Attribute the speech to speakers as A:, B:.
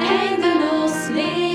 A: eindeloos leven.